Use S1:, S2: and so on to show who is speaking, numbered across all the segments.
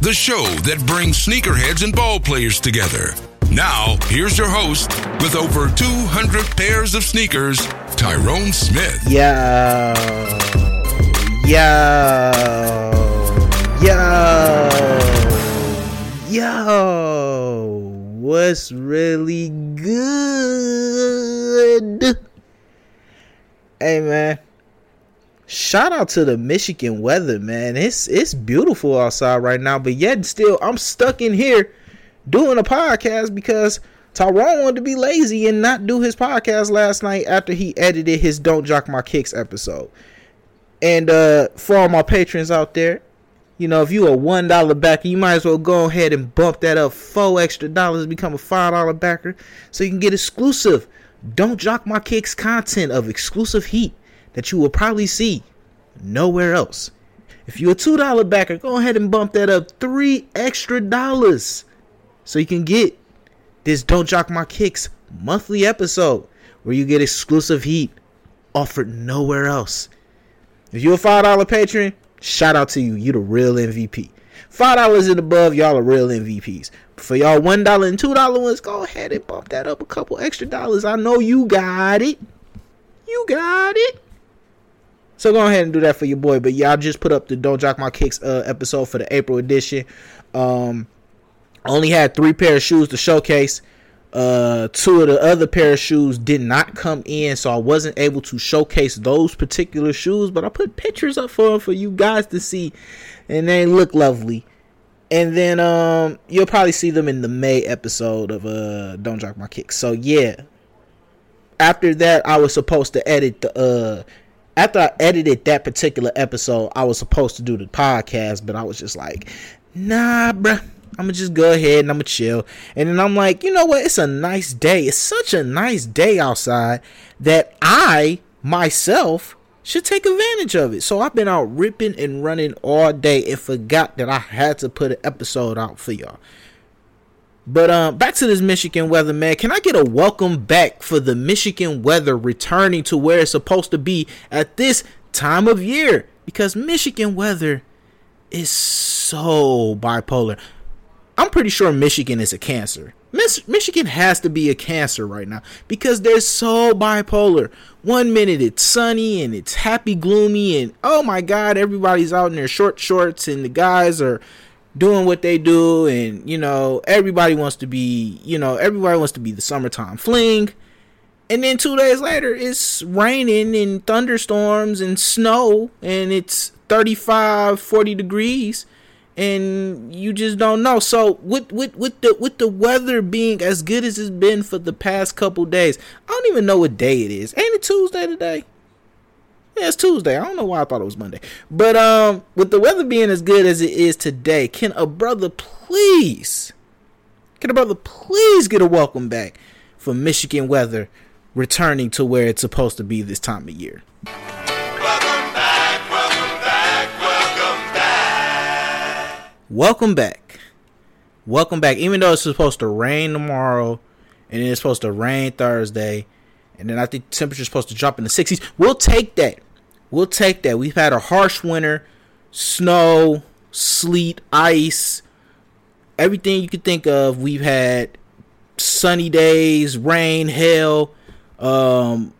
S1: the show that brings sneakerheads and ball players together. Now, here's your host with over 200 pairs of sneakers, Tyrone Smith.
S2: Yo, yo, yo, yo. What's really good? Hey, man. Shout out to the Michigan weather, man. It's it's beautiful outside right now, but yet still I'm stuck in here doing a podcast because Tyrone wanted to be lazy and not do his podcast last night after he edited his Don't Jock My Kicks episode. And uh for all my patrons out there, you know, if you a one dollar backer, you might as well go ahead and bump that up four extra dollars, become a five dollar backer, so you can get exclusive Don't Jock My Kicks content of exclusive heat that you will probably see nowhere else. If you're a $2 backer, go ahead and bump that up three extra dollars so you can get this Don't Jock My Kicks monthly episode where you get exclusive heat offered nowhere else. If you're a $5 patron, shout out to you. You're the real MVP. $5 and above, y'all are real MVPs. For y'all $1 and $2 ones, go ahead and bump that up a couple extra dollars. I know you got it. You got it. So go ahead and do that for your boy. But yeah, I just put up the Don't Jock My Kicks uh, episode for the April edition. Um, only had three pair of shoes to showcase. Uh, two of the other pair of shoes did not come in, so I wasn't able to showcase those particular shoes. But I put pictures up for for you guys to see, and they look lovely. And then um, you'll probably see them in the May episode of uh, Don't Jock My Kicks. So yeah, after that, I was supposed to edit the uh after I edited that particular episode, I was supposed to do the podcast, but I was just like, nah, bruh. I'm gonna just go ahead and I'm gonna chill. And then I'm like, you know what? It's a nice day. It's such a nice day outside that I myself should take advantage of it. So I've been out ripping and running all day and forgot that I had to put an episode out for y'all. But um, back to this Michigan weather, man. Can I get a welcome back for the Michigan weather returning to where it's supposed to be at this time of year? Because Michigan weather is so bipolar. I'm pretty sure Michigan is a cancer. Michigan has to be a cancer right now because they're so bipolar. One minute it's sunny and it's happy, gloomy, and oh my god, everybody's out in their short shorts and the guys are doing what they do and you know everybody wants to be you know everybody wants to be the summertime fling. And then two days later it's raining and thunderstorms and snow and it's 35 40 degrees and you just don't know. So with with with the with the weather being as good as it's been for the past couple days i don't even know what day it is. Ain't it tuesday today yeah, it's Tuesday. I don't know why I thought it was Monday. But um, with the weather being as good as it is today, can a brother please, can a brother please get a welcome back for Michigan weather returning to where it's supposed to be this time of year?
S3: Welcome back, welcome back, welcome back.
S2: Welcome back. Welcome back. Even though it's supposed to rain tomorrow and it's supposed to rain Thursday, and then I think temperature's supposed to drop in the 60s. We'll take that. We'll take that. We've had a harsh winter, snow, sleet, ice, everything you could think of. We've had sunny days, rain, hail, um,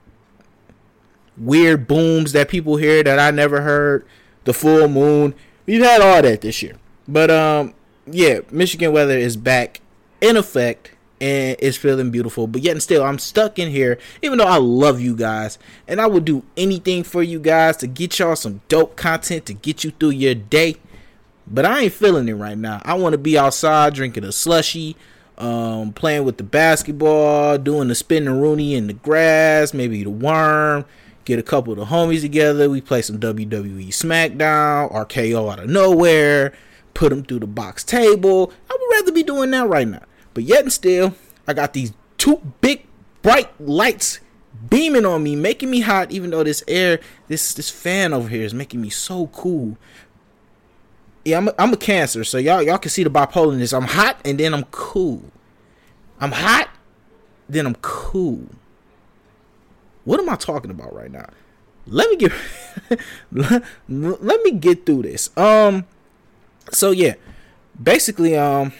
S2: weird booms that people hear that I never heard, the full moon. We've had all that this year. But um yeah, Michigan weather is back in effect and it's feeling beautiful. But yet and still I'm stuck in here even though I love you guys and I would do anything for you guys to get y'all some dope content to get you through your day. But I ain't feeling it right now. I want to be outside drinking a slushy, um, playing with the basketball, doing the spinning Rooney in the grass, maybe the worm, get a couple of the homies together. We play some WWE SmackDown, RKO out of nowhere, put them through the box table. I would rather be doing that right now. But yet and still, I got these two big bright lights beaming on me, making me hot, even though this air, this this fan over here is making me so cool. Yeah, I'm a, I'm a cancer, so y'all y'all can see the bipolarness. I'm hot and then I'm cool. I'm hot, then I'm cool. What am I talking about right now? Let me get let, let me get through this. Um so yeah, basically um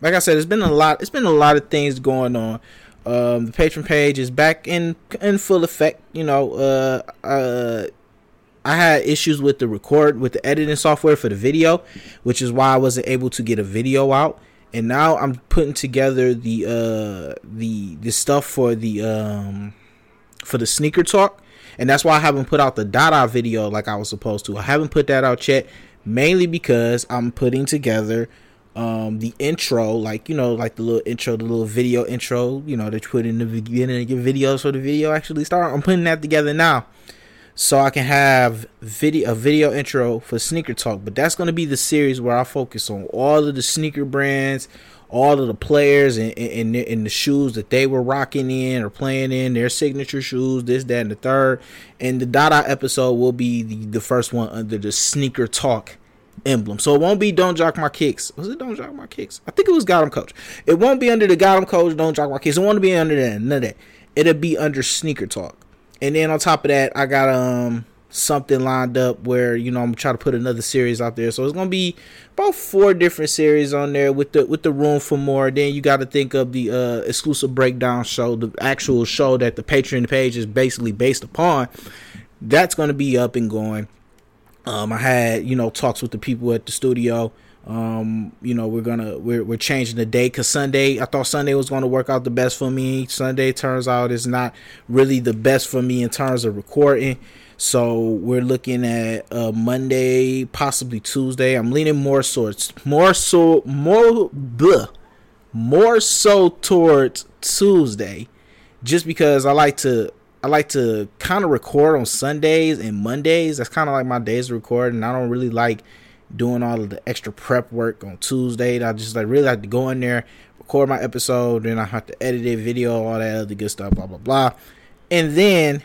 S2: like I said it's been a lot it's been a lot of things going on. Um the Patreon page is back in in full effect, you know, uh uh I had issues with the record with the editing software for the video, which is why I wasn't able to get a video out. And now I'm putting together the uh the the stuff for the um for the sneaker talk, and that's why I haven't put out the Dada video like I was supposed to. I haven't put that out yet, mainly because I'm putting together um the intro, like you know, like the little intro, the little video intro, you know, that you put in the beginning of your videos so the video actually start. I'm putting that together now so I can have video a video intro for sneaker talk. But that's gonna be the series where I focus on all of the sneaker brands, all of the players, and and the shoes that they were rocking in or playing in, their signature shoes, this, that, and the third. And the Dada episode will be the, the first one under the sneaker talk emblem. So it won't be Don't Jock My Kicks. Was it Don't Jock My Kicks? I think it was Got 'em Coach. It won't be under the Got 'em Coach, Don't Jock My Kicks. It won't be under that. None of that. It'll be under Sneaker Talk. And then on top of that, I got um something lined up where you know I'm gonna try to put another series out there. So it's gonna be about four different series on there with the with the room for more. Then you got to think of the uh, exclusive breakdown show, the actual show that the Patreon page is basically based upon. That's gonna be up and going. Um, I had you know talks with the people at the studio. Um, you know we're gonna we're we're changing the day because Sunday I thought Sunday was to work out the best for me. Sunday turns out is not really the best for me in terms of recording. So we're looking at uh, Monday, possibly Tuesday. I'm leaning more towards more so more bleh, more so towards Tuesday, just because I like to I like to kind of record on Sundays and Mondays. That's kind of like my days to record, and I don't really like doing all of the extra prep work on Tuesday. I just like really like to go in there, record my episode, then I have to edit it, video, all that other good stuff, blah blah blah, and then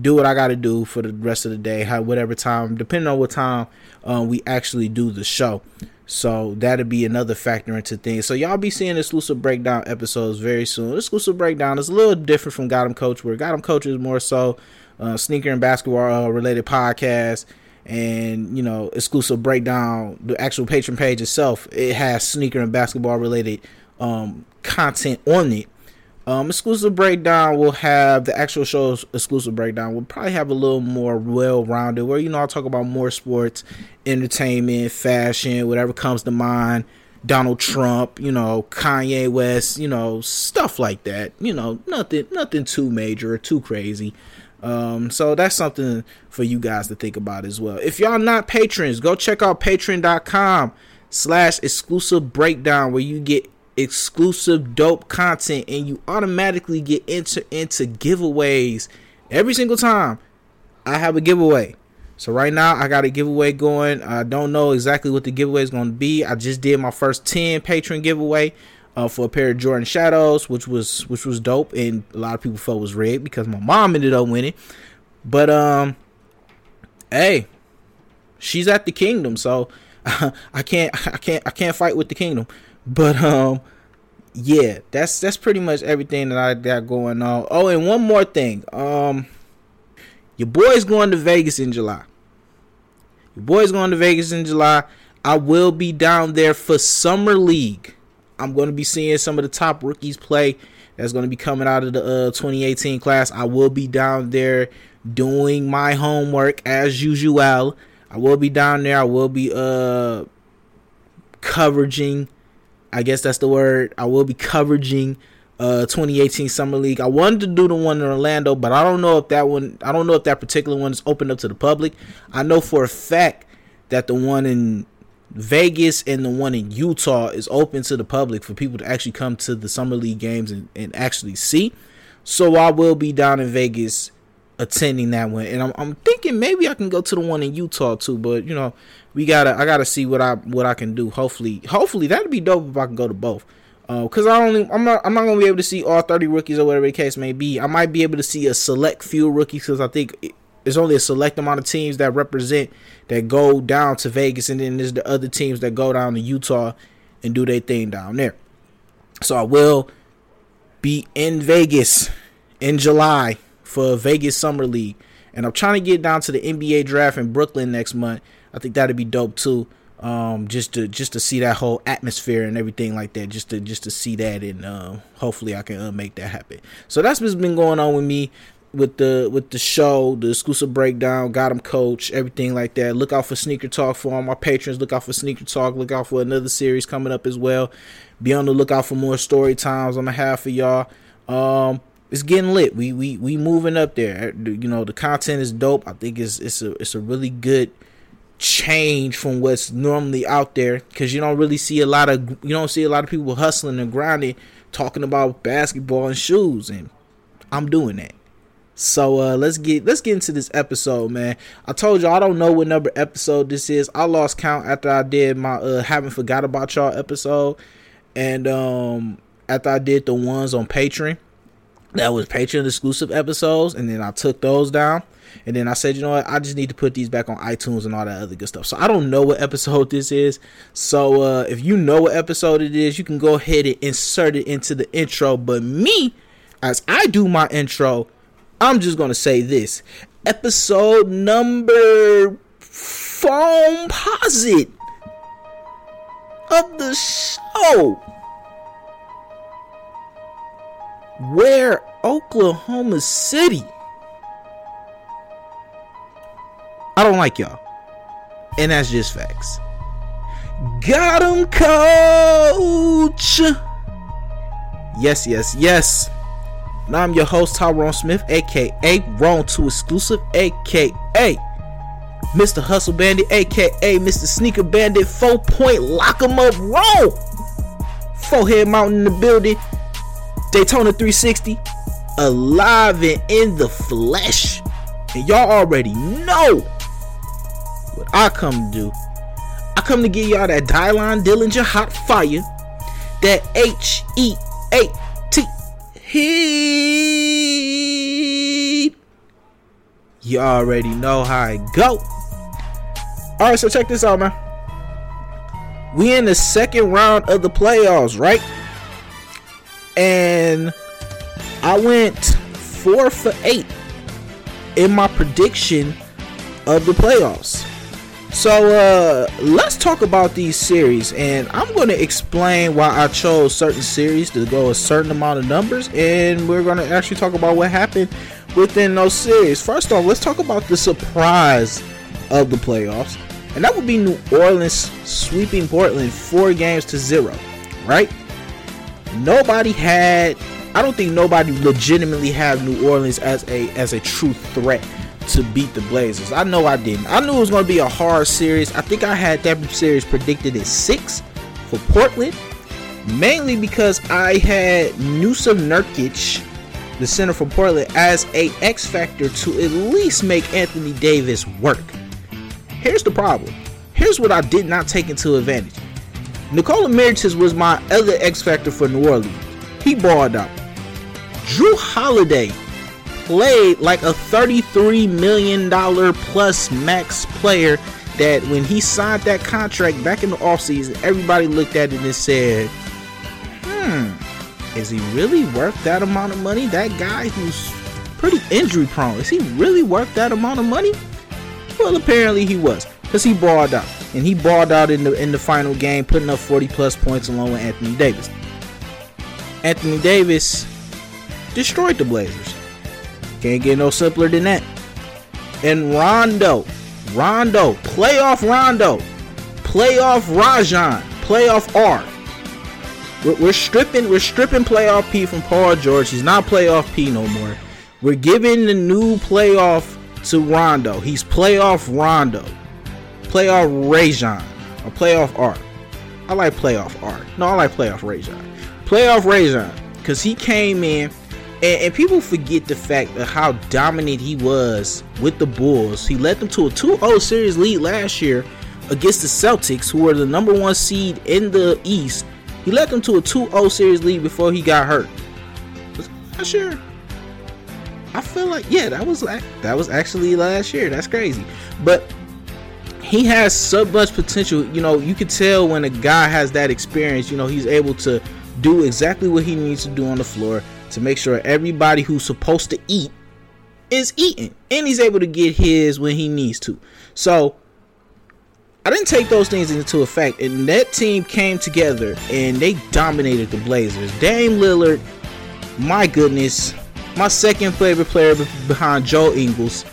S2: do what I got to do for the rest of the day, how whatever time, depending on what time um, we actually do the show. So that'll be another factor into things. So y'all be seeing exclusive breakdown episodes very soon. Exclusive breakdown is a little different from Got 'em Coach, where Got 'em Coach is more so uh, sneaker and basketball uh, related podcast and you know exclusive breakdown the actual Patreon page itself it has sneaker and basketball related um content on it um exclusive breakdown will have the actual show's exclusive breakdown We'll probably have a little more well-rounded where you know i'll talk about more sports entertainment fashion whatever comes to mind. Donald trump you know kanye west you know stuff like that. You know nothing nothing too major or too crazy. Um, so that's something for you guys to think about as well. If y'all not patrons, go check out patreon.com slash exclusive breakdown where you get exclusive dope content and you automatically get into into giveaways every single time I have a giveaway. So right now I got a giveaway going. I don't know exactly what the giveaway is going to be. I just did my first 10 patron giveaway uh, for a pair of Jordan Shadows, which was which was dope, and a lot of people felt was rigged because my mom ended up winning. But um, hey, she's at the kingdom, so I can't I can't I can't fight with the kingdom. But um, yeah, that's that's pretty much everything that I got going on. Oh, and one more thing. Um, your boy's going to Vegas in July. Your boy's going to Vegas in July. I will be down there for summer league. I'm going to be seeing some of the top rookies play. That's going to be coming out of the uh, 2018 class. I will be down there doing my homework as usual. I will be down there. I will be uh coveraging. I guess that's the word. I will be covering uh 2018 Summer League. I wanted to do the one in Orlando, but I don't know if that one I don't know if that particular one is open up to the public. I know for a fact that the one in Vegas and the one in Utah is open to the public for people to actually come to the Summer League games and, and actually see. So I will be down in Vegas attending that one, and I'm, I'm thinking maybe I can go to the one in Utah too. But you know, we gotta I gotta see what I what I can do. Hopefully, hopefully that'd be dope if I can go to both. Uh, because I only I'm not I'm not gonna be able to see all 30 rookies or whatever the case may be. I might be able to see a select few rookies because I think it- there's only a select amount of teams that represent that go down to Vegas, and then there's the other teams that go down to Utah and do their thing down there. So I will be in Vegas in July for Vegas Summer League, and I'm trying to get down to the NBA draft in Brooklyn next month. I think that'd be dope too. Um, just to just to see that whole atmosphere and everything like that. Just to just to see that, and uh, hopefully I can uh, make that happen. So that's what's been going on with me with the with the show, the exclusive breakdown, got him coach, everything like that. Look out for sneaker talk for all my patrons. Look out for sneaker talk. Look out for another series coming up as well. Be on the lookout for more story times on behalf of y'all. Um, it's getting lit. We we we moving up there. You know the content is dope. I think it's it's a it's a really good change from what's normally out there because you don't really see a lot of you don't see a lot of people hustling and grinding talking about basketball and shoes and I'm doing that. So uh let's get let's get into this episode, man. I told you I don't know what number episode this is. I lost count after I did my uh haven't forgot about y'all episode and um after I did the ones on Patreon. That was Patreon exclusive episodes and then I took those down. And then I said, you know what? I just need to put these back on iTunes and all that other good stuff. So I don't know what episode this is. So uh, if you know what episode it is, you can go ahead and insert it into the intro. But me, as I do my intro, I'm just gonna say this: episode number phone posit of the show. Where Oklahoma City I don't like y'all. And that's just facts. Got him, coach. Yes, yes, yes. Now I'm your host, Tyrone Smith, aka Wrong to Exclusive, aka Mr. Hustle Bandit, aka Mr. Sneaker Bandit, four point lock 'em up, roll. Forehead Mountain in the building, Daytona 360, alive and in the flesh. And y'all already know what I come to do. I come to give y'all that Dylon Dillinger hot fire, that H E A T heat. You already know how I go. All right, so check this out, man. We in the second round of the playoffs, right? And I went four for eight in my prediction of the playoffs. So uh let's talk about these series and I'm going to explain why I chose certain series to go a certain amount of numbers and we're going to actually talk about what happened within those series. First off, let's talk about the surprise of the playoffs. And that would be New Orleans sweeping Portland 4 games to 0, right? Nobody had I don't think nobody legitimately had New Orleans as a as a true threat to beat the Blazers. I know I didn't. I knew it was going to be a hard series. I think I had that series predicted at six for Portland, mainly because I had Newsom Nurkic, the center from Portland, as a X factor to at least make Anthony Davis work. Here's the problem. Here's what I did not take into advantage. Nikola Mirotic was my other X factor for New Orleans. He balled out. Jrue Holiday played like a $33 million plus max player that when he signed that contract back in the offseason, everybody looked at it and said, hmm, is he really worth that amount of money? That guy who's pretty injury prone, is he really worth that amount of money? Well, apparently he was, because he balled out. And he balled out in the in the final game, putting up 40 plus points along with Anthony Davis. Anthony Davis destroyed the Blazers. Can't get no simpler than that. And Rondo, Rondo, playoff Rondo, playoff Rajon, playoff R. We're, we're stripping, we're stripping playoff P from Paul George. He's not playoff P no more. We're giving the new playoff to Rondo. He's playoff Rondo, playoff Rajon, or playoff R. I like playoff R. No, I like playoff Rajon. Playoff Rajon, because he came in and, and, people forget the fact of how dominant he was with the Bulls. He led them to a 2-0 series lead last year against the Celtics, who were the number one seed in the East. He led them to a 2-0 series lead before he got hurt. Last year, I feel like yeah, that was that was actually last year. That's crazy, but he has so much potential. You know, you could tell when a guy has that experience. You know, he's able to do exactly what he needs to do on the floor to make sure everybody who's supposed to eat is eating and he's able to get his when he needs to. So I didn't take those things into effect and that team came together and they dominated the Blazers. Dame Lillard, my goodness, my second favorite player behind Joe Ingles.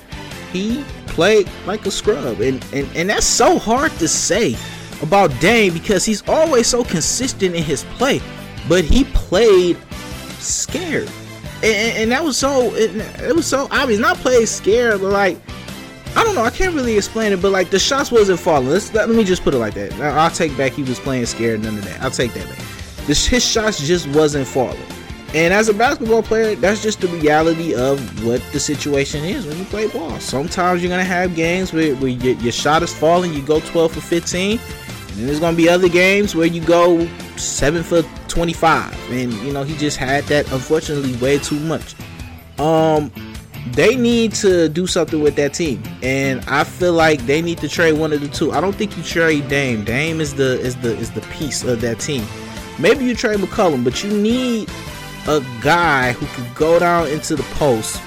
S2: He played like a scrub and, and, and that's so hard to say about Dame because he's always so consistent in his play. But he played scared, and, and that was so it, it, was so obvious. Not playing scared, but like I don't know. I can't really explain it, but like the shots wasn't falling. Let's let, me just put it like that. I'll take back he was playing scared. None of that. I'll take that back. This, his shots just wasn't falling. And as a basketball player, that's just the reality of what the situation is when you play ball. Sometimes you're gonna have games where, where your, your shot is falling, you go 12 for 15, and there's gonna be other games where you go seven for 25 and you know he just had that unfortunately way too much. Um they need to do something with that team and i feel like they need to trade one of the two. I don't think you trade dame. Dame is the is the is the piece of that team. Maybe you trade mccollum but you need a guy who could go down into the post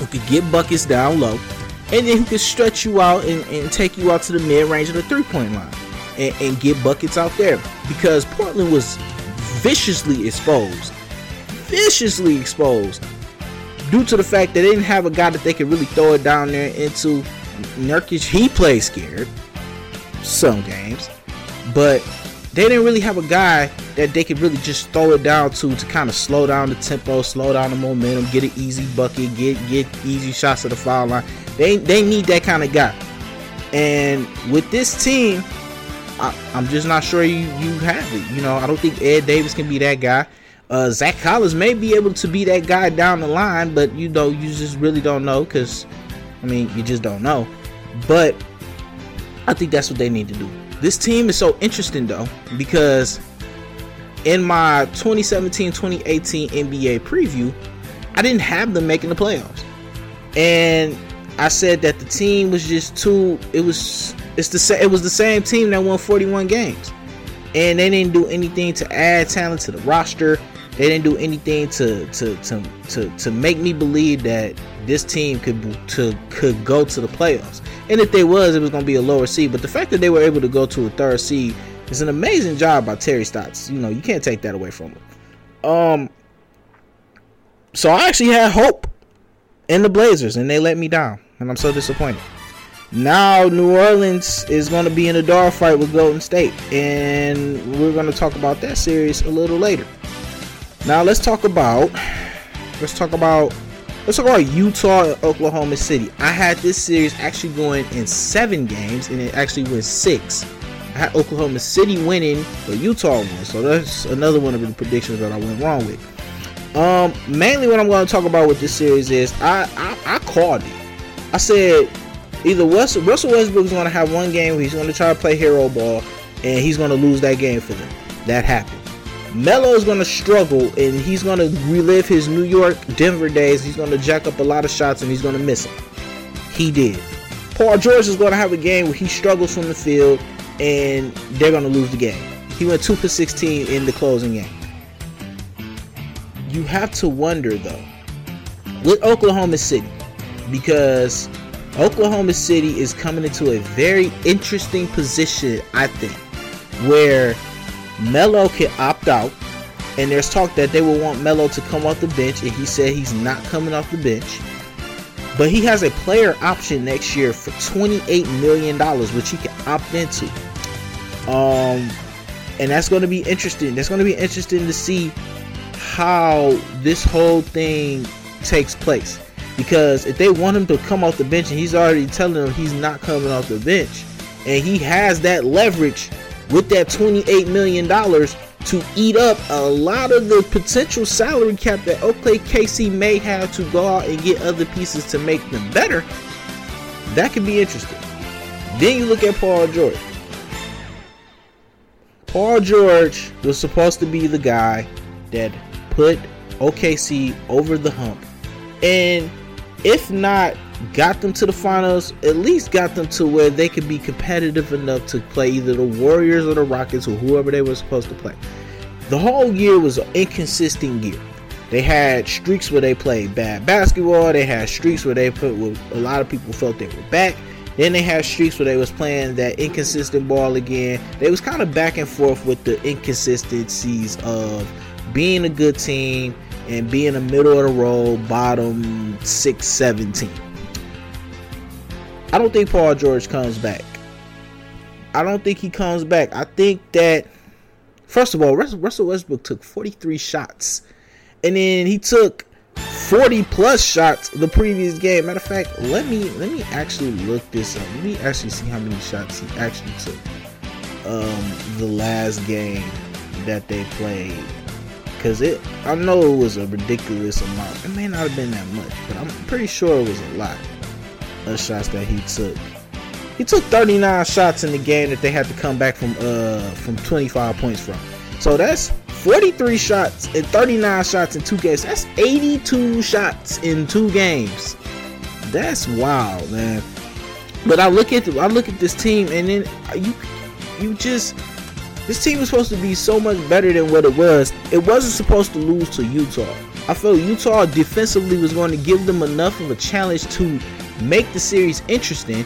S2: who could get buckets down low and then who could stretch you out and, and take you out to the mid-range of the three-point line and, and get buckets out there. Because Portland was viciously exposed, viciously exposed due to the fact that they didn't have a guy that they could really throw it down there into. Nurkic, he plays scared some games, but they didn't really have a guy that they could really just throw it down to to kind of slow down the tempo, slow down the momentum, get an easy bucket, get get easy shots at the foul line. They they need that kind of guy. And with this team, I, am just not sure you, you have it. You know, I don't think Ed Davis can be that guy. Uh, Zach Collins may be able to be that guy down the line, but you know, you just really don't know because, I mean, you just don't know. But I think that's what they need to do. This team is so interesting though because in my 2017-2018 NBA preview, I didn't have them making the playoffs, and I said that the team was just too. It was it's the it was the same team that won 41 games, and they didn't do anything to add talent to the roster. They didn't do anything to to to to, to make me believe that this team could to could go to the playoffs. And if they was, it was going to be a lower seed. But the fact that they were able to go to a third seed is an amazing job by Terry Stotts. You know, you can't take that away from him. Um, so I actually had hope in the Blazers, and they let me down, and I'm so disappointed. Now New Orleans is going to be in a dog fight with Golden State, and we're going to talk about that series a little later. Now let's talk about let's talk about let's talk about Utah and Oklahoma City. I had this series actually going in seven games, and it actually went six. I had Oklahoma City winning, but Utah won. So that's another one of the predictions that I went wrong with. Um, mainly what I'm going to talk about with this series is I I, I called it. I said either Russell, Westbrook is going to have one game where he's going to try to play hero ball and he's going to lose that game for them. That happened. Melo is going to struggle and he's going to relive his New York Denver days. He's going to jack up a lot of shots and he's going to miss them. He did. Paul George is going to have a game where he struggles from the field and they're going to lose the game. He went 2 for 16 in the closing game. you have to wonder though with Oklahoma City because Oklahoma City is coming into a very interesting position, I think, where Melo can opt out. And there's talk that they will want Melo to come off the bench, and he said he's not coming off the bench. But he has a player option next year for $28 million, which he can opt into. Um, and that's going to be interesting. That's going to be interesting to see how this whole thing takes place. Because if they want him to come off the bench and he's already telling them he's not coming off the bench, and he has that leverage with that $28 million to eat up a lot of the potential salary cap that Oakley may have to go out and get other pieces to make them better, that could be interesting. Then you look at Paul George. Paul George was supposed to be the guy that put OKC over the hump. And if not got them to the finals, at least got them to where they could be competitive enough to play either the Warriors or the Rockets or whoever they were supposed to play. The whole year was an inconsistent year. They had streaks where they played bad basketball. They had streaks where they put where a lot of people felt they were back. Then they had streaks where they was playing that inconsistent ball again. They was kind of back and forth with the inconsistencies of being a good team and being a middle of the road bottom six, seventeen. I don't think Paul George comes back. I don't think he comes back. I think that first of all, Russell Westbrook took 43 shots, and then he took 40 plus shots the previous game. Matter of fact, let me let me actually look this up. Let me actually see how many shots he actually took. Um, the last game that they played, because it I know it was a ridiculous amount. It may not have been that much, but I'm pretty sure it was a lot of shots that he took. He took 39 shots in the game that they had to come back from uh from 25 points from. So that's 43 shots and 39 shots in two games. That's 82 shots in two games. That's wild, man. But I look at I look at this team and then you you just this team was supposed to be so much better than what it was. It wasn't supposed to lose to Utah. I felt Utah defensively was going to give them enough of a challenge to make the series interesting,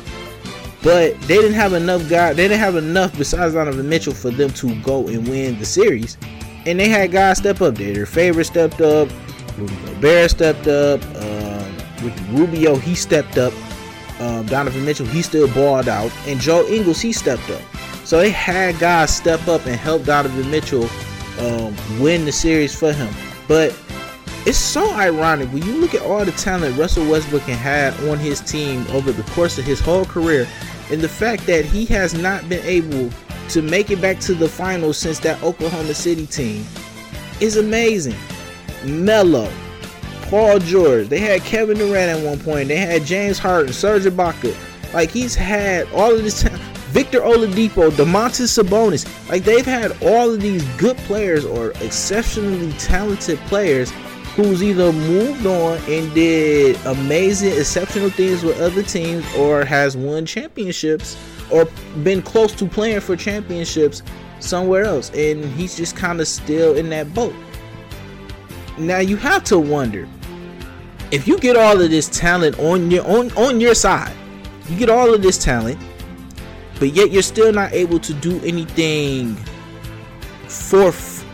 S2: but they didn't have enough guys. They didn't have enough besides Donovan Mitchell for them to go and win the series. And they had guys step up there. Their favorite stepped up. Rudy Gobert stepped up. Um, Rubio he stepped up. Um, Donovan Mitchell he still balled out, and Joe Ingles he stepped up. So they had guys step up and help Donovan Mitchell um, win the series for him. But it's so ironic when you look at all the talent Russell Westbrook had on his team over the course of his whole career, and the fact that he has not been able to make it back to the finals since that Oklahoma City team is amazing. Melo, Paul George, they had Kevin Durant at one point, they had James Harden, Serge Ibaka. Like he's had all of this time. Victor Oladipo, Domantas Sabonis, like they've had all of these good players or exceptionally talented players who's either moved on and did amazing, exceptional things with other teams or has won championships or been close to playing for championships somewhere else. And he's just kind of still in that boat. Now you have to wonder if you get all of this talent on your on, on your side, you get all of this talent, but yet you're still not able to do anything fourth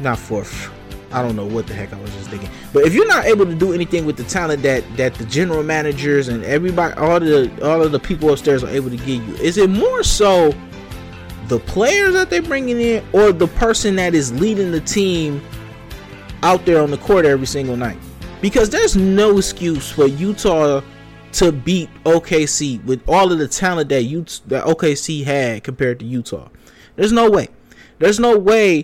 S2: not fourth I don't know what the heck I was just thinking. But if you're not able to do anything with the talent that that the general managers and everybody, all the all of the people upstairs are able to give you, is it more so the players that they're bringing in, or the person that is leading the team out there on the court every single night? Because there's no excuse for Utah to beat OKC with all of the talent that you that OKC had compared to Utah. There's no way. There's no way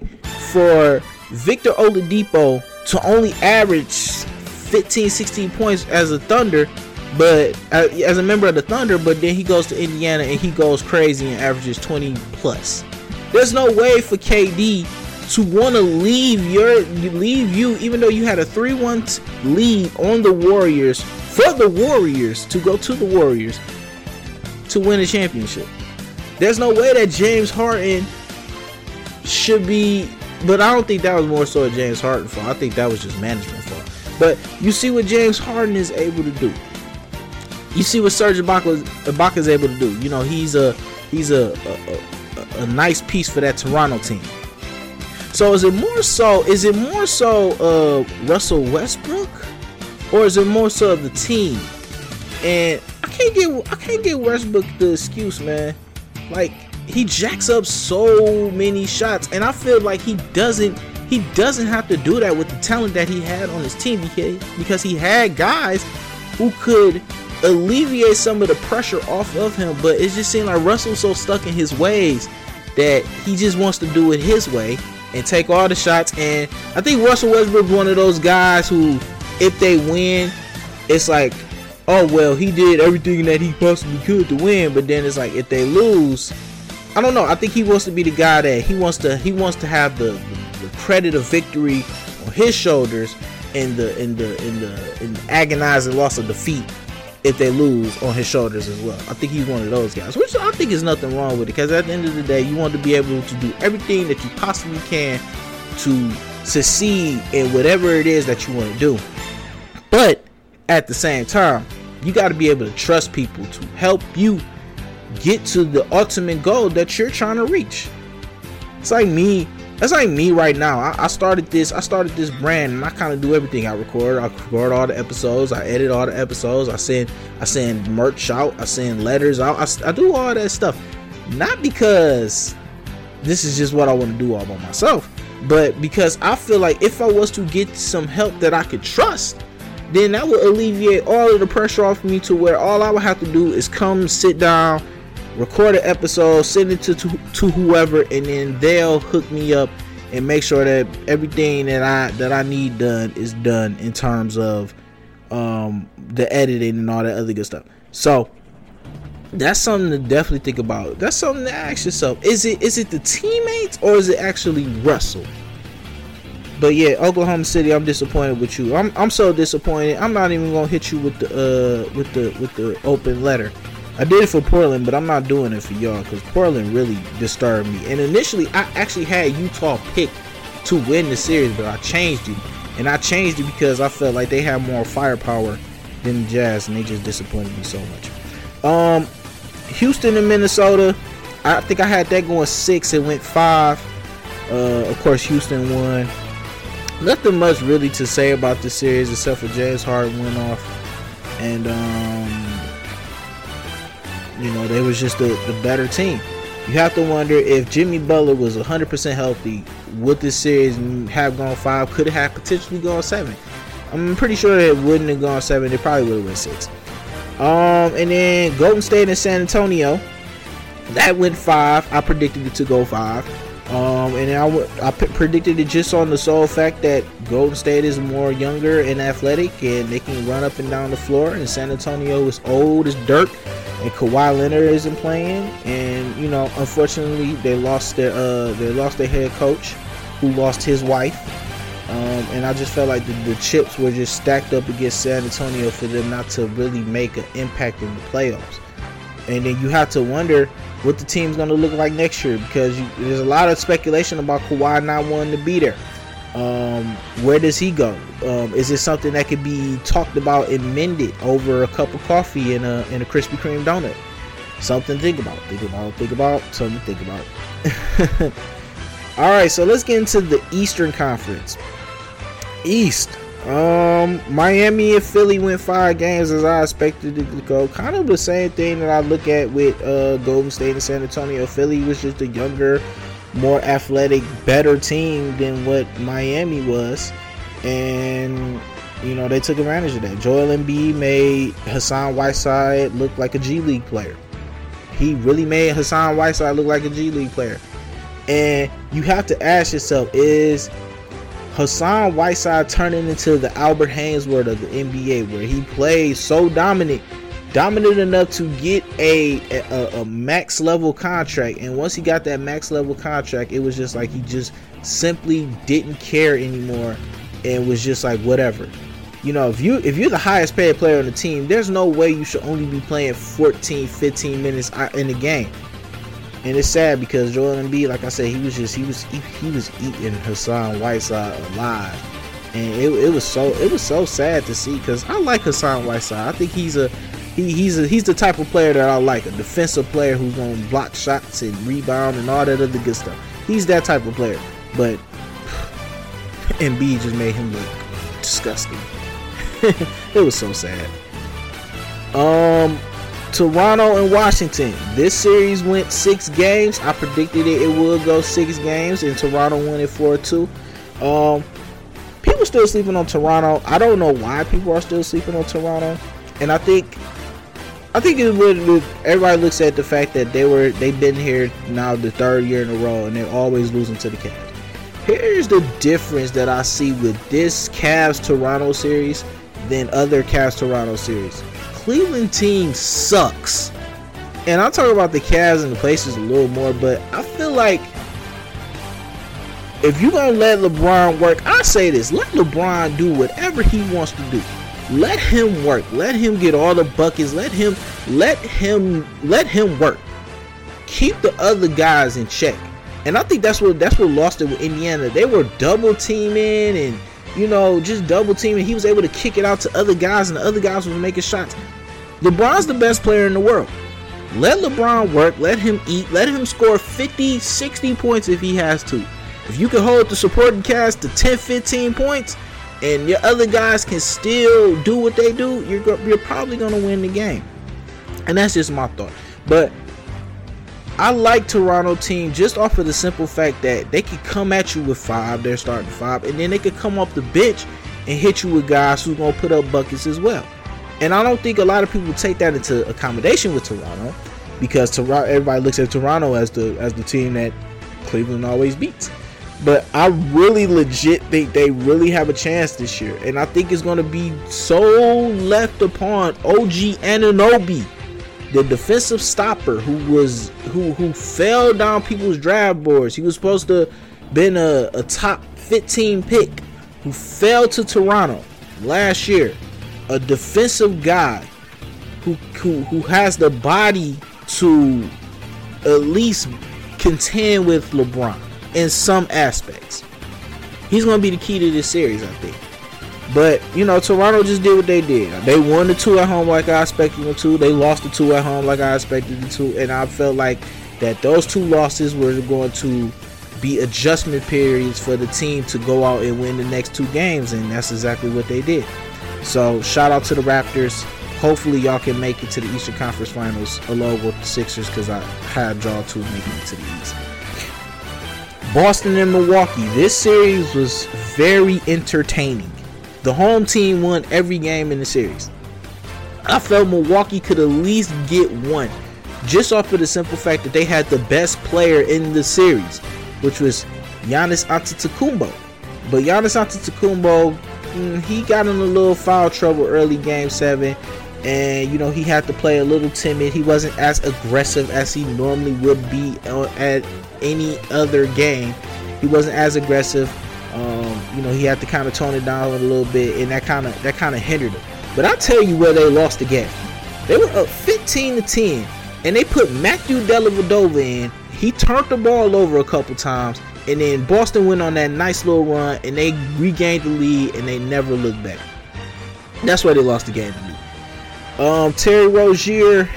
S2: for Victor Oladipo to only average 15, 16 points as a Thunder, but uh, as a member of the Thunder, but then he goes to Indiana and he goes crazy and averages 20 plus. There's no way for KD to want to leave your leave you, even though you had a 3-1 lead on the Warriors for the Warriors to go to the Warriors to win a championship. There's no way that James Harden should be but I don't think that was more so a James Harden fault. I think that was just management fault. But you see what James Harden is able to do. You see what Serge Ibaka is able to do. You know, he's a he's a a, a a nice piece for that Toronto team. So is it more so? Is it more so uh, Russell Westbrook, or is it more so of the team? And I can't get I can't get Westbrook the excuse, man. Like he jacks up so many shots, and I feel like he doesn't he doesn't have to do that with the talent that he had on his team because he had guys who could alleviate some of the pressure off of him. But it just seemed like Russell's so stuck in his ways that he just wants to do it his way and take all the shots. And I think Russell Westbrook's one of those guys who, if they win, it's like, oh well, he did everything that he possibly could to win. But then it's like if they lose, I don't know. I think he wants to be the guy that he wants to he wants to have the, the, credit of victory on his shoulders and the in the in the in the agonizing loss of defeat if they lose on his shoulders as well. I think he's one of those guys, which I think is nothing wrong with it because at the end of the day, you want to be able to do everything that you possibly can to succeed in whatever it is that you want to do. But at the same time, you got to be able to trust people to help you get to the ultimate goal that you're trying to reach. It's like me. That's like me right now. I, I started this. I started this brand, and I kind of do everything. I record. I record all the episodes. I edit all the episodes. I send. I send merch out. I send letters out. I, I do all that stuff, not because this is just what I want to do all by myself, but because I feel like if I was to get some help that I could trust, then that would alleviate all of the pressure off me to where all I would have to do is come sit down record an episode, send it to, to to whoever, and then they'll hook me up and make sure that everything that I that I need done is done in terms of um, the editing and all that other good stuff. So that's something to definitely think about. That's something to ask yourself: is it is it the teammates or is it actually Russell? But yeah, Oklahoma City, I'm disappointed with you. I'm I'm so disappointed. I'm not even gonna hit you with the uh with the with the open letter. I did it for Portland, but I'm not doing it for y'all because Portland really disturbed me. And initially, I actually had Utah picked to win the series, but I changed it. And I changed it because I felt like they had more firepower than the Jazz, and they just disappointed me so much. Um, Houston and Minnesota, I think I had that going six. It went five. Uh, of course, Houston won. Nothing much really to say about the series except for James Harden went off, and um, you know, they was just the, the better team. You have to wonder if Jimmy Butler was 100% healthy, would this series have gone five? Could it have potentially gone seven? I'm pretty sure it wouldn't have gone seven. It probably would have went six. Um, and then Golden State and San Antonio, that went five. I predicted it to go five. Um, and I, w- I p- predicted it just on the sole fact that Golden State is more younger and athletic, and they can run up and down the floor. And San Antonio is old as dirt, and Kawhi Leonard isn't playing. And you know, unfortunately, they lost their uh, they lost their head coach, who lost his wife. Um, and I just felt like the, the chips were just stacked up against San Antonio for them not to really make an impact in the playoffs. And then you have to wonder what the team's going to look like next year because you, there's a lot of speculation about Kawhi not wanting to be there. Um, where does he go? Um, is it something that could be talked about and mended over a cup of coffee and a, and a Krispy Kreme donut? Something to think about. Think about. Think about. Something to think about. All right, so let's get into the Eastern Conference. East. Um, Miami and Philly went five games as I expected it to go. Kind of the same thing that I look at with uh, Golden State and San Antonio. Philly was just a younger, more athletic, better team than what Miami was, and you know they took advantage of that. Joel Embiid made Hassan Whiteside look like a G League player. He really made Hassan Whiteside look like a G League player. And you have to ask yourself: Is Hassan Whiteside turning into the Albert Haynesworth of the NBA, where he plays so dominant, dominant enough to get a, a a max level contract. And once he got that max level contract, it was just like he just simply didn't care anymore, and was just like whatever. You know, if you if you're the highest paid player on the team, there's no way you should only be playing 14, 15 minutes in the game. And it's sad because Joel Embiid, like I said, he was just he was he, he was eating Hassan Whiteside alive, and it, it was so it was so sad to see because I like Hassan Whiteside. I think he's a he, he's a, he's the type of player that I like, a defensive player who's gonna block shots and rebound and all that other good stuff. He's that type of player, but Embiid just made him look disgusting. it was so sad. Um, Toronto and Washington. This series went six games. I predicted it, it would go six games, and Toronto won it 4 2. Um, people still sleeping on Toronto. I don't know why people are still sleeping on Toronto. And I think I think it would, everybody looks at the fact that they were they've been here now the third year in a row and they're always losing to the Cavs. Here's the difference that I see with this Cavs Toronto series than other Cavs Toronto series. Cleveland team sucks. And I'll talk about the Cavs and the places a little more, but I feel like if you're gonna let LeBron work, I say this: let LeBron do whatever he wants to do. Let him work. Let him get all the buckets. Let him, let him, let him work. Keep the other guys in check. And I think that's what that's what lost it with Indiana. They were double teaming and you know just double teaming. He was able to kick it out to other guys, and the other guys was making shots. LeBron's the best player in the world. Let LeBron work. Let him eat. Let him score 50, 60 points if he has to. If you can hold the supporting cast to 10, 15 points, and your other guys can still do what they do, you're go- you're probably gonna win the game. And that's just my thought. But I like Toronto team just off of the simple fact that they could come at you with five, they're starting five, and then they could come off the bench and hit you with guys who's gonna put up buckets as well. And I don't think a lot of people take that into accommodation with Toronto because Toronto everybody looks at Toronto as the as the team that Cleveland always beats. But I really legit think they really have a chance this year. And I think it's gonna be so left upon OG Anunoby the defensive stopper who was who who fell down people's draft boards. He was supposed to been a, a top 15 pick who fell to Toronto last year. A defensive guy who who who has the body to at least contend with LeBron in some aspects. He's gonna be the key to this series, I think. But you know, Toronto just did what they did. They won the two at home like I expected them to. They lost the two at home like I expected them to, and I felt like that those two losses were going to be adjustment periods for the team to go out and win the next two games, and that's exactly what they did. So shout out to the Raptors. Hopefully y'all can make it to the Eastern Conference Finals along with the Sixers because I had y'all two making it to the East. Boston and Milwaukee. This series was very entertaining. The home team won every game in the series. I felt Milwaukee could at least get one just off of the simple fact that they had the best player in the series, which was Giannis Antetokounmpo. But Giannis Antetokounmpo, mm, he got in a little foul trouble early game seven, and you know he had to play a little timid. He wasn't as aggressive as he normally would be at any other game. He wasn't as aggressive. Um, you know he had to kind of tone it down a little bit, and that kind of that kind of hindered him. But I tell you where they lost the game. They were up 15 to 10, and they put Matthew Dellavedova in. He turned the ball over a couple times, and then Boston went on that nice little run, and they regained the lead, and they never looked back. That's why they lost the game. Um, Terry Rozier,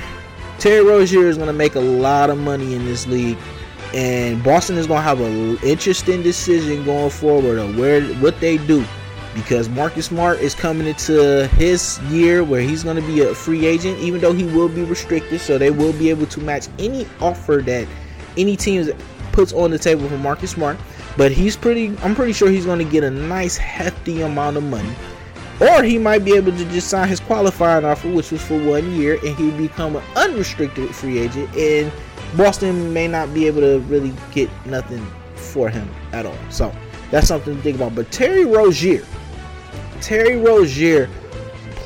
S2: Terry Rozier is going to make a lot of money in this league, and Boston is going to have an interesting decision going forward of where what they do because Marcus Smart is coming into his year where he's going to be a free agent, even though he will be restricted. So they will be able to match any offer that any team puts on the table for Marcus Smart. But he's pretty, I'm pretty sure he's going to get a nice hefty amount of money. Or he might be able to just sign his qualifying offer, which was for one year, and he'll become an unrestricted free agent. And Boston may not be able to really get nothing for him at all. So that's something to think about. But Terry Rozier, Terry Rozier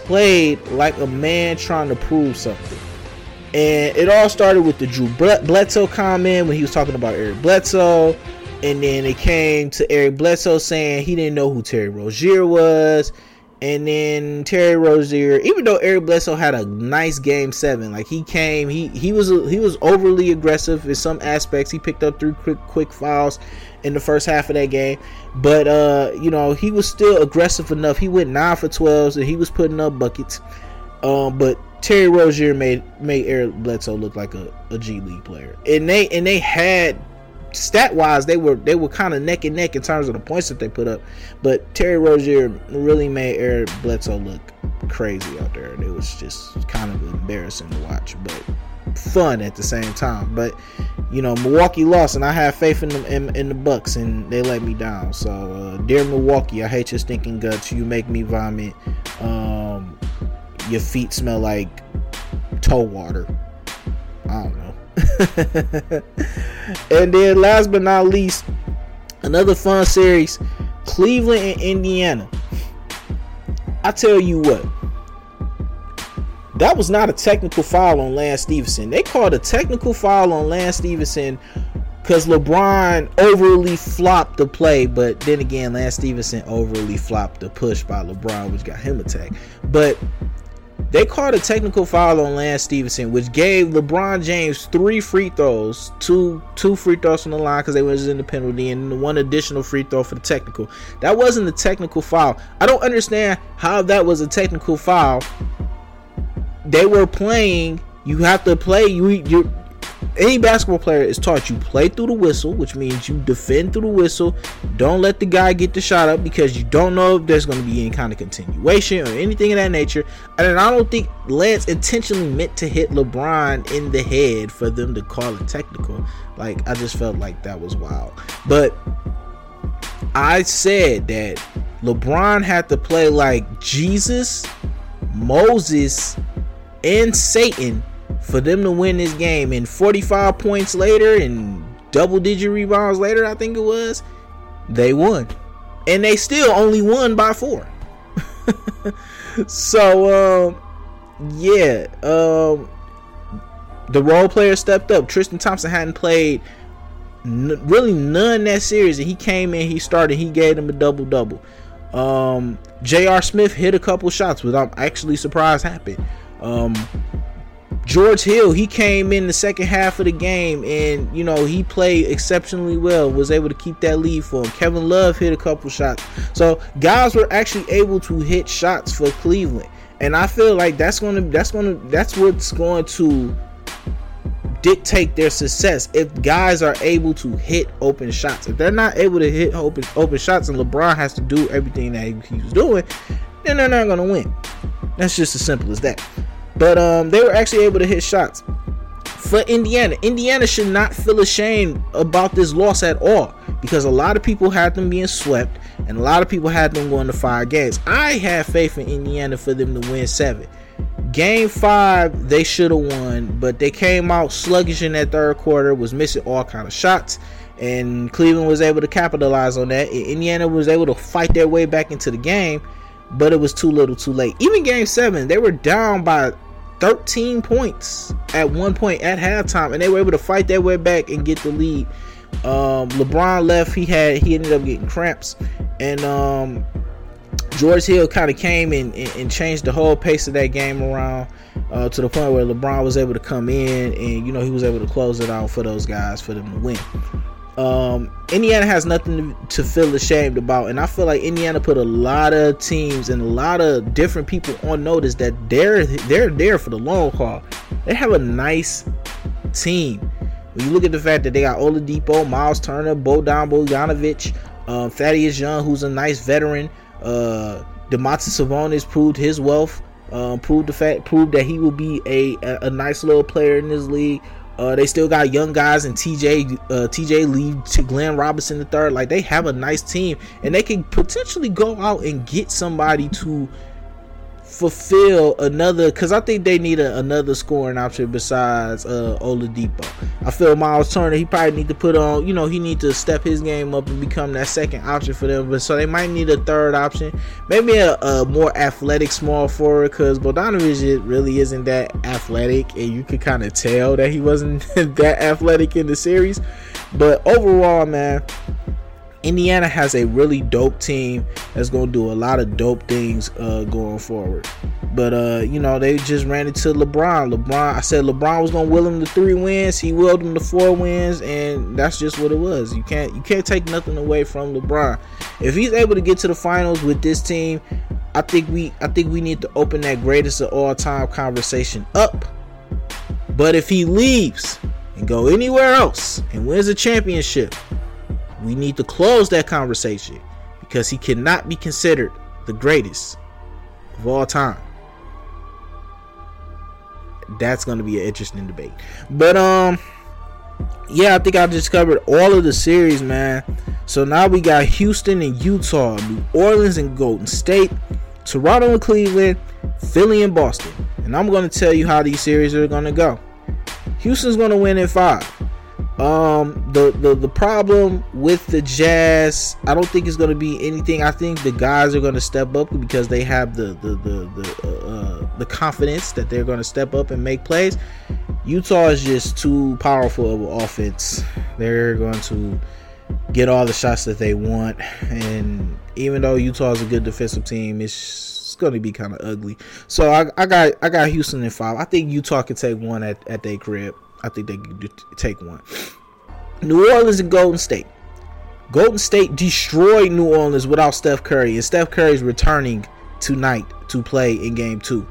S2: played like a man trying to prove something. And it all started with the Drew Bledsoe comment when he was talking about Eric Bledsoe. And then it came to Eric Bledsoe saying he didn't know who Terry Rozier was. And then Terry Rozier, even though Eric Bledsoe had a nice game seven, like he came, he he was he was overly aggressive in some aspects. He picked up three quick quick fouls in the first half of that game, but uh, you know he was still aggressive enough. He went nine for twelve, and he was putting up buckets. Um, but Terry Rozier made made Eric Bledsoe look like a, a G League player, and they and they had stat wise they were they were kind of neck and neck in terms of the points that they put up, but Terry Rozier really made Eric Bledsoe look crazy out there, and it was just kind of embarrassing to watch, but fun at the same time. But you know, Milwaukee lost, and I have faith in the in, in the Bucks, and they let me down. So, uh, dear Milwaukee, I hate your stinking guts. You make me vomit. Um, your feet smell like toe water. I don't know. and then last but not least, another fun series, Cleveland and Indiana. I tell you what, that was not a technical foul on Lance Stephenson. They called a technical foul on Lance Stephenson because LeBron overly flopped the play, but then again, Lance Stephenson overly flopped the push by LeBron, which got him attacked. But they called a technical foul on Lance Stephenson, which gave LeBron James three free throws, two two free throws from the line because they was in the penalty, and one additional free throw for the technical. That wasn't a technical foul. I don't understand how that was a technical foul. They were playing. You have to play. You you any basketball player is taught you play through the whistle, which means you defend through the whistle. Don't let the guy get the shot up because you don't know if there's going to be any kind of continuation or anything of that nature. And I don't think Lance intentionally meant to hit LeBron in the head for them to call it technical. Like, I just felt like that was wild. But I said that LeBron had to play like Jesus, Moses, and Satan for them to win this game. And 45 points later and double digit rebounds later, I think it was, they won. And they still only won by four. so, um, yeah, um, the role player stepped up. Tristan Thompson hadn't played n- really none that series, and he came in, he started, he gave them a double double. Um, J.R. Smith hit a couple shots, which I'm actually surprised happened. Um, George Hill, he came in the second half of the game and you know he played exceptionally well, was able to keep that lead for him. Kevin Love hit a couple shots. So guys were actually able to hit shots for Cleveland. And I feel like that's gonna that's gonna that's what's going to dictate their success if guys are able to hit open shots. If they're not able to hit open open shots and LeBron has to do everything that he, he was doing, then they're not gonna win. That's just as simple as that. But um, they were actually able to hit shots. For Indiana, Indiana should not feel ashamed about this loss at all because a lot of people had them being swept and a lot of people had them going to five games. I have faith in Indiana for them to win seven. Game five, they should have won, but they came out sluggish in that third quarter, was missing all kind of shots, and Cleveland was able to capitalize on that. Indiana was able to fight their way back into the game, but it was too little, too late. Even game seven, they were down by 13 points at one point at halftime, and they were able to fight their way back and get the lead. Um, LeBron left. He had he ended up getting cramps, and um, George Hill kind of came and, and, and, changed the whole pace of that game around uh, to the point where LeBron was able to come in and you know he was able to close it out for those guys for them to win. Um, Indiana has nothing to, feel ashamed about, and I feel like Indiana put a lot of teams and a lot of different people on notice that they're they're there for the long haul. They have a nice team. When you look at the fact that they got Oladipo, Miles Turner, Bojan Bogdanovic, um, Thaddeus Young, who's a nice veteran, uh, Domantas Sabonis proved his wealth, um, proved the fact, proved that he will be a, a, a nice little player in this league. Uh, they still got young guys and TJ uh, TJ Leaf to Glenn Robinson the third. Like they have a nice team, and they can potentially go out and get somebody to fulfill another because I think they need a, another scoring option besides uh Oladipo. I feel Miles Turner he probably need to put on you know he need to step his game up and become that second option for them. But so they might need a third option, maybe a, a more athletic small forward because Bogdanovic really isn't that athletic, and you could kind of tell that he wasn't that athletic in the series. But overall, man, Indiana has a really dope team that's to do a lot of dope things uh, going forward. But uh, you know, they just ran into LeBron. LeBron, I said LeBron was to will him to three wins. He willed him to four wins, and that's just what it was. You can't you can't take nothing away from LeBron. If he's able to get to the finals with this team, I think we I think we need to open that greatest of all time conversation up. But if he leaves and go anywhere else and wins a championship, we need to close that conversation because he cannot be considered the greatest of all time. That's going to be an interesting debate. But um yeah, I think I just covered all of the series, man. So now we got Houston and Utah, New Orleans and Golden State, Toronto and Cleveland, Philly and Boston. And I'm going to tell you how these series are going to go. Houston's going to win in 5. Um, the, the the problem with the Jazz, I don't think it's going to be anything. I think the guys are going to step up because they have the the the the, uh, uh, the confidence that they're going to step up and make plays. Utah is just too powerful of an offense. They're going to get all the shots that they want, and even though Utah is a good defensive team, it's, going to be kind of ugly. So I, I got I got Houston in five. I think Utah can take one at at their crib. I think they could take one. New Orleans and Golden State. Golden State destroyed New Orleans without Steph Curry, and Steph Curry is returning tonight to play in Game Two.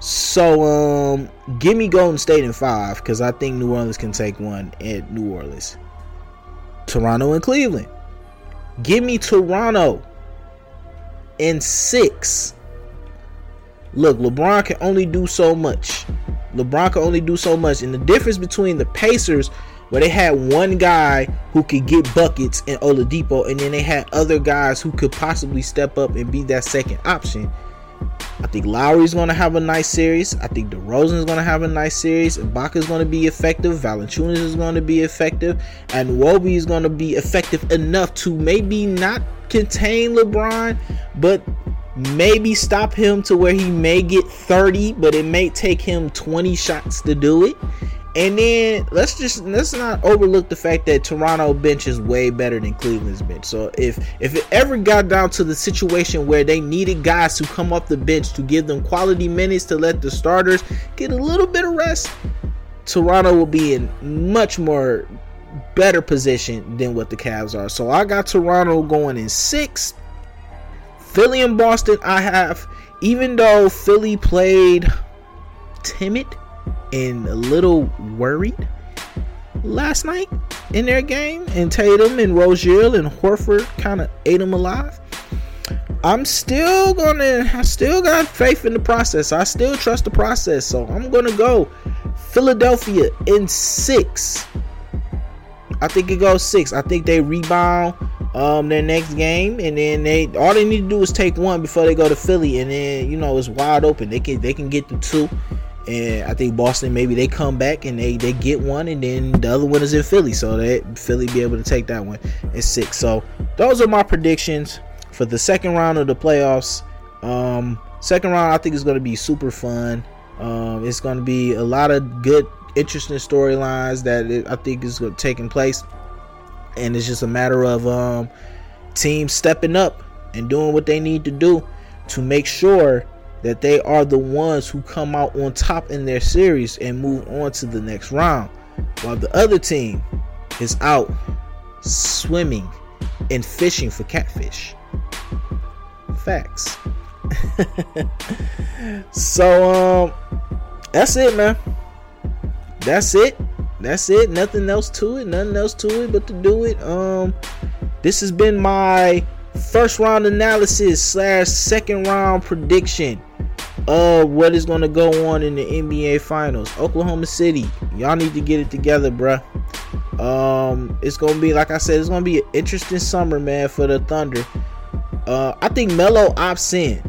S2: So, um, give me Golden State in five because I think New Orleans can take one at New Orleans. Toronto and Cleveland. Give me Toronto in six. Look, LeBron can only do so much. LeBron can only do so much. And the difference between the Pacers, where they had one guy who could get buckets in Oladipo, and then they had other guys who could possibly step up and be that second option. I think Lowry's going to have a nice series. I think DeRozan's going to have a nice series. Ibaka's going to be effective. Valanciunas is going to be effective. And Wobie is going to be effective enough to maybe not contain LeBron, but maybe stop him to where he may get 30, but it may take him 20 shots to do it. And then let's just let's not overlook the fact that Toronto bench is way better than Cleveland's bench. So if if it ever got down to the situation where they needed guys to come off the bench to give them quality minutes to let the starters get a little bit of rest, Toronto will be in much more better position than what the Cavs are. So I got Toronto going in 6. Philly and Boston I have even though Philly played timid and a little worried last night in their game, and Tatum and Rozier and Horford kind of ate them alive. I'm still gonna, I still got faith in the process. I still trust the process, so I'm gonna go Philadelphia in six. I think it goes six. I think they rebound um their next game, and then they all they need to do is take one before they go to Philly, and then you know it's wide open. They can they can get the two and I think Boston maybe they come back and they they get one, and then the other one is in Philly, so that Philly be able to take that one in six. So those are my predictions for the second round of the playoffs. Um, second round I think is going to be super fun. Um, it's going to be a lot of good, interesting storylines that it, I think is taking place, and it's just a matter of um, teams stepping up and doing what they need to do to make sure that they are the ones who come out on top in their series and move on to the next round, while the other team is out swimming and fishing for catfish. Facts. so um that's it man. That's it. That's it. Nothing else to it. Nothing else to it but to do it. Um this has been my first round analysis slash second round prediction of what is going to go on in the NBA Finals. Oklahoma City, y'all need to get it together, bruh. Um, it's gonna be like I said, it's gonna be an interesting summer, man, for the Thunder. Uh, I think Melo opts in.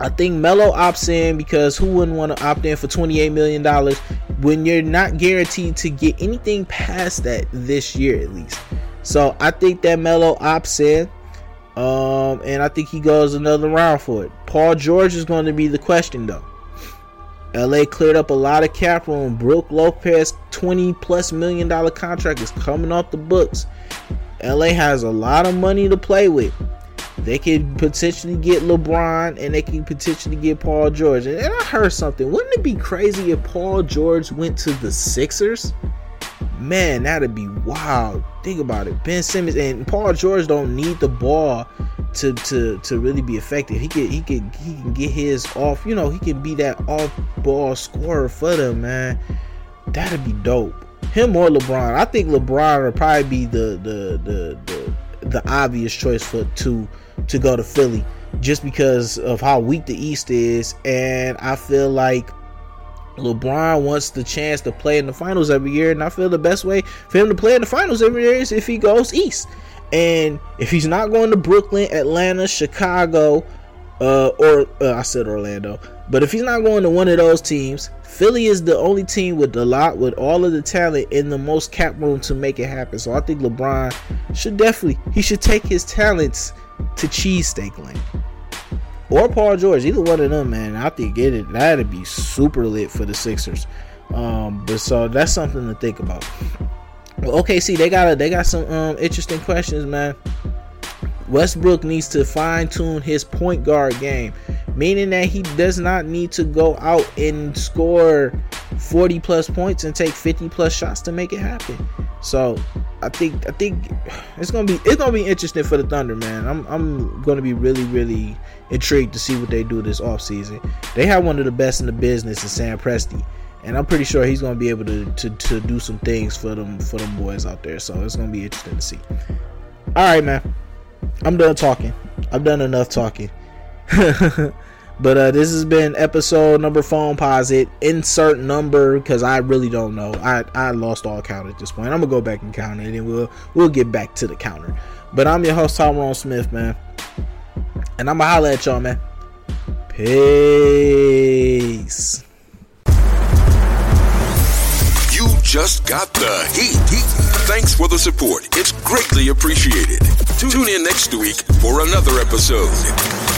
S2: I think Melo opts in because who wouldn't want to opt in for $28 million when you're not guaranteed to get anything past that this year at least. So I think that Melo opts in. Um, and I think he goes another round for it. Paul George is going to be the question though. LA cleared up a lot of cap room. Brook Lopez, 20 plus million dollar contract is coming off the books. LA has a lot of money to play with. They could potentially get LeBron and they could potentially get Paul George. And, I heard something. Wouldn't it be crazy if Paul George went to the Sixers? Man, that'd be wild. Think about it. Ben Simmons and Paul George don't need the ball to to to really be effective. He can he can he can get his off. You know, he can be that off ball scorer for them, man. That'd be dope. Him or LeBron. I think LeBron would probably be the the the the, the obvious choice for to to go to Philly just because of how weak the East is, and I feel like LeBron wants the chance to play in the finals every year, and I feel the best way for him to play in the finals every year is if he goes east. And if he's not going to Brooklyn, Atlanta, Chicago, uh, or uh, I said Orlando, but if he's not going to one of those teams, Philly is the only team with a lot, with all of the talent and the most cap room to make it happen. So I think LeBron should definitely he should take his talents to cheesesteak land or Paul George, either one of them, man. I think it that'd be super lit for the Sixers. Um, but so that's something to think about. Well, OKC, they got a, they got some um, interesting questions, man. Westbrook needs to fine tune his point guard game, meaning that he does not need to go out and score 40 plus points and take 50 plus shots to make it happen. So I think I think it's gonna be it's gonna be interesting for the Thunder, man. I'm I'm gonna be really really intrigued to see what they do this offseason. They have one of the best in the business in Sam Presti. And I'm pretty sure he's gonna be able to, to, to do some things for them for them boys out there. So it's gonna be interesting to see. Alright, man. I'm done talking. I've done enough talking. but uh, this has been episode number phone posit. Insert number because I really don't know. I, I lost all count at this point. I'm gonna go back and count it, and we'll we'll get back to the counter. But I'm your host Tyrone Smith, man, and I'm gonna holler at y'all, man. Peace.
S1: You just got the heat. heat. Thanks for the support. It's greatly appreciated. Tune in next week for another episode.